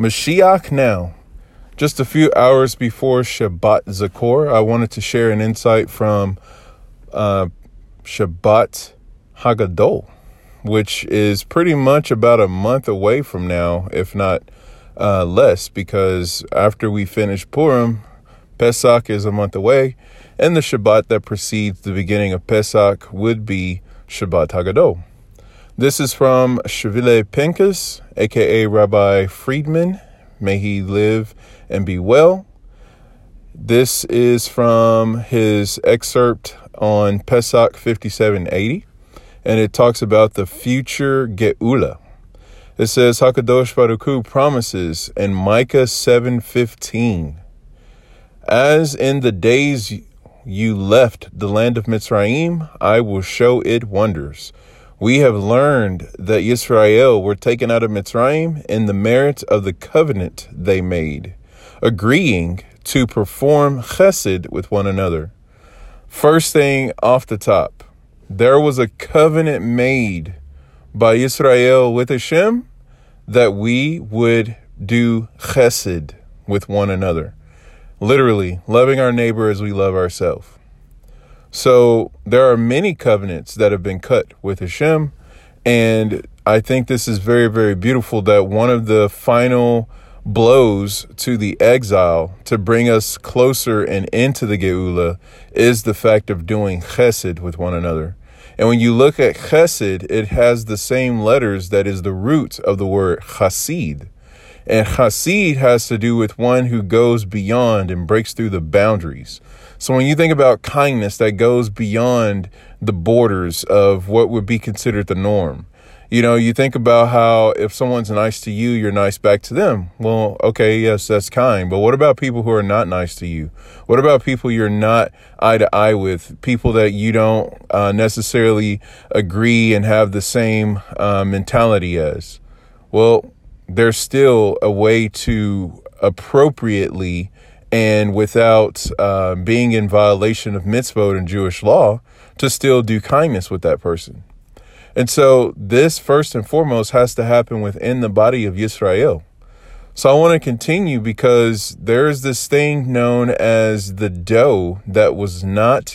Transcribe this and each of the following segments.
Mashiach now. Just a few hours before Shabbat Zachor, I wanted to share an insight from uh, Shabbat Hagadol, which is pretty much about a month away from now, if not uh, less, because after we finish Purim, Pesach is a month away, and the Shabbat that precedes the beginning of Pesach would be Shabbat Hagadol. This is from Shvile Pincus, aka Rabbi Friedman. May he live and be well. This is from his excerpt on Pesach 5780, and it talks about the future Geula. It says Hakadosh Baruch Hu promises in Micah 7:15, as in the days you left the land of Mitzrayim, I will show it wonders. We have learned that Israel were taken out of Mitzrayim in the merit of the covenant they made, agreeing to perform chesed with one another. First thing off the top, there was a covenant made by Israel with Hashem that we would do chesed with one another. Literally, loving our neighbor as we love ourselves. So there are many covenants that have been cut with Hashem. And I think this is very, very beautiful that one of the final blows to the exile to bring us closer and into the Geula is the fact of doing chesed with one another. And when you look at chesed, it has the same letters that is the root of the word chasid. And chasid has to do with one who goes beyond and breaks through the boundaries. So when you think about kindness that goes beyond the borders of what would be considered the norm, you know, you think about how if someone's nice to you, you're nice back to them. Well, okay, yes, that's kind. But what about people who are not nice to you? What about people you're not eye to eye with? People that you don't uh, necessarily agree and have the same uh, mentality as? Well, there's still a way to appropriately and without uh, being in violation of mitzvot and Jewish law, to still do kindness with that person. And so, this first and foremost has to happen within the body of Yisrael. So, I want to continue because there's this thing known as the dough that was not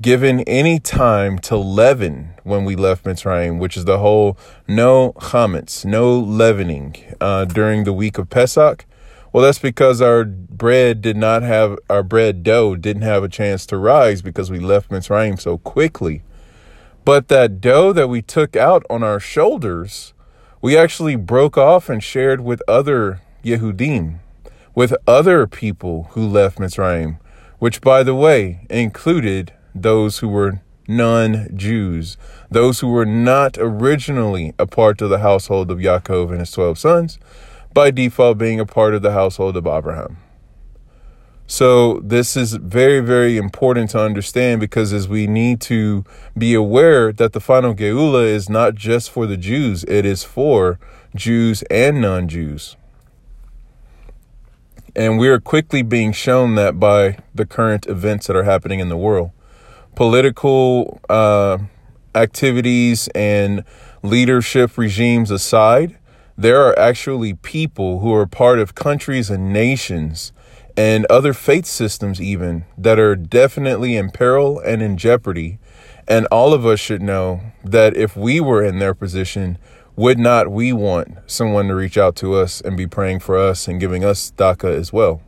given any time to leaven when we left Mitzrayim, which is the whole no chametz, no leavening uh, during the week of Pesach. Well, that's because our bread did not have, our bread dough didn't have a chance to rise because we left Mitzrayim so quickly. But that dough that we took out on our shoulders, we actually broke off and shared with other Yehudim, with other people who left Mitzrayim, which, by the way, included those who were non Jews, those who were not originally a part of the household of Yaakov and his 12 sons, by default being a part of the household of Abraham. So, this is very, very important to understand because as we need to be aware that the final Geula is not just for the Jews, it is for Jews and non Jews. And we are quickly being shown that by the current events that are happening in the world. Political uh, activities and leadership regimes aside, there are actually people who are part of countries and nations and other faith systems, even that are definitely in peril and in jeopardy. And all of us should know that if we were in their position, would not we want someone to reach out to us and be praying for us and giving us tzedakah as well?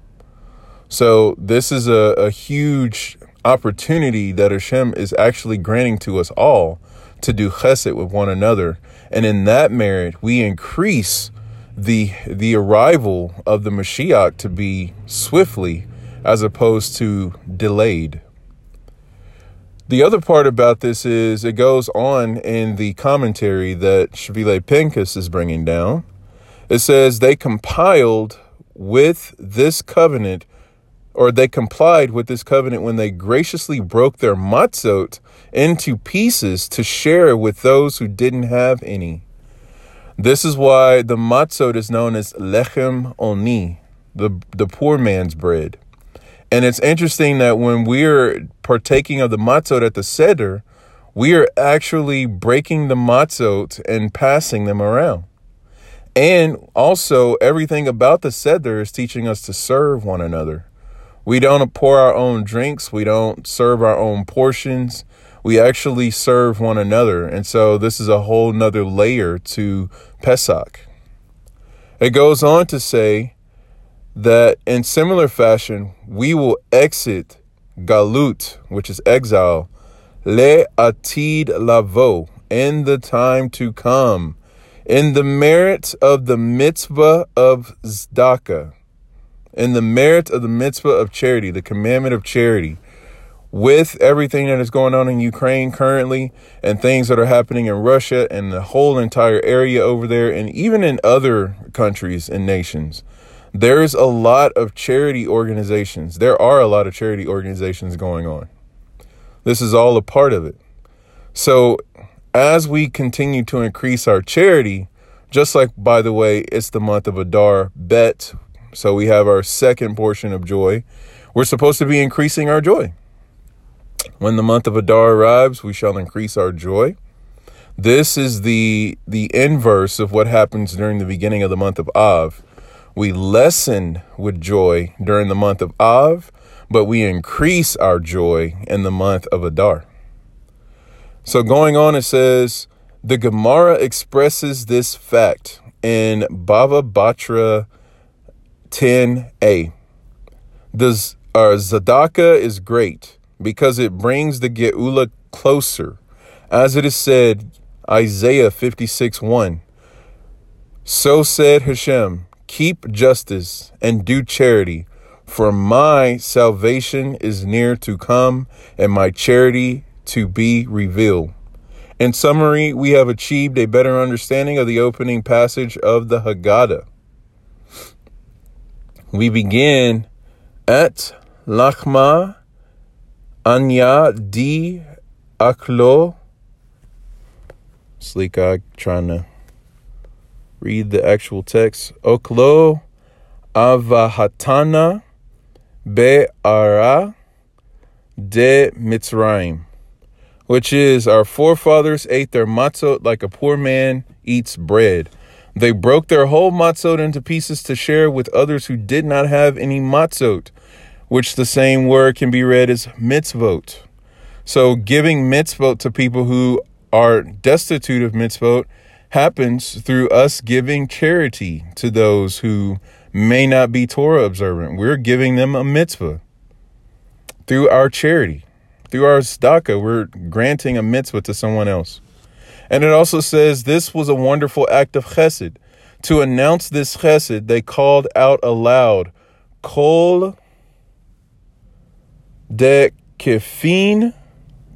So, this is a, a huge opportunity that Hashem is actually granting to us all to do chesed with one another. And in that merit, we increase the the arrival of the Mashiach to be swiftly as opposed to delayed. The other part about this is it goes on in the commentary that Shvile Pinkus is bringing down. It says they compiled with this covenant or they complied with this covenant when they graciously broke their matzot into pieces to share with those who didn't have any. This is why the matzot is known as lechem oni, the, the poor man's bread. And it's interesting that when we're partaking of the matzot at the Seder, we are actually breaking the matzot and passing them around. And also, everything about the Seder is teaching us to serve one another. We don't pour our own drinks, we don't serve our own portions. We actually serve one another. And so, this is a whole nother layer to Pesach. It goes on to say that in similar fashion, we will exit Galut, which is exile, Le Atid Lavo, in the time to come in the merit of the mitzvah of tzedakah, in the merit of the mitzvah of charity, the commandment of charity, with everything that is going on in Ukraine currently and things that are happening in Russia and the whole entire area over there, and even in other countries and nations, there's a lot of charity organizations. There are a lot of charity organizations going on. This is all a part of it. So as we continue to increase our charity, just like, by the way, it's the month of Adar Bet, so we have our second portion of joy, we're supposed to be increasing our joy. When the month of Adar arrives, we shall increase our joy. This is the the inverse of what happens during the beginning of the month of Av. We lessen with joy during the month of Av, but we increase our joy in the month of Adar. So going on, it says the Gemara expresses this fact in Bava Batra 10a. The our uh, tzedakah is great because it brings the Geula closer. As it is said, Isaiah 56 1. So said Hashem, keep justice and do charity, for my salvation is near to come, and my charity to be revealed. In summary, we have achieved a better understanding of the opening passage of the Haggadah. We begin at Lachma Anya di Aklo. Sleek eye trying to read the actual text. Oklo Avahatana Be'ara de Mitzrayim which is our forefathers ate their matzot like a poor man eats bread. They broke their whole matzot into pieces to share with others who did not have any matzot, which the same word can be read as mitzvot. So giving mitzvot to people who are destitute of mitzvot happens through us giving charity to those who may not be Torah observant. We're giving them a mitzvah through our charity. Through our tzedakah, we're granting a mitzvah to someone else. And it also says this was a wonderful act of chesed. To announce this chesed, they called out aloud, Kol de kefin,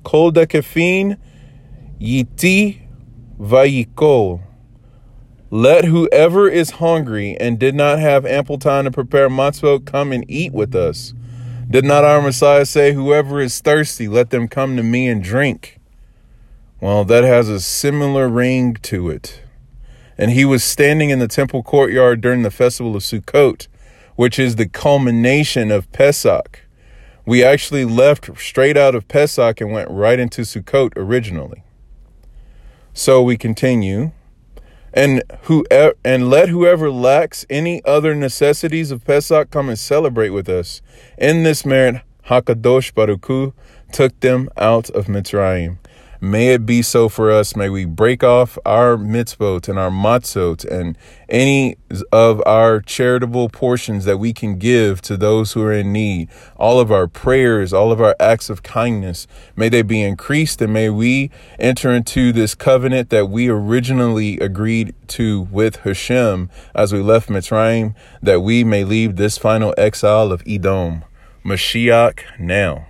Kol de kefin, yiti vayikol. Let whoever is hungry and did not have ample time to prepare matzvot come and eat with us. Did not our Messiah say, Whoever is thirsty, let them come to me and drink? Well, that has a similar ring to it. And he was standing in the temple courtyard during the festival of Sukkot, which is the culmination of Pesach. We actually left straight out of Pesach and went right into Sukkot originally. So we continue and who and let whoever lacks any other necessities of Pesach come and celebrate with us. In this merit, Hakadosh Baruch Hu took them out of Mitzrayim. May it be so for us. May we break off our mitzvot and our matzot and any of our charitable portions that we can give to those who are in need. All of our prayers, all of our acts of kindness, may they be increased and may we enter into this covenant that we originally agreed to with Hashem as we left Mitzrayim, that we may leave this final exile of Edom. Mashiach now.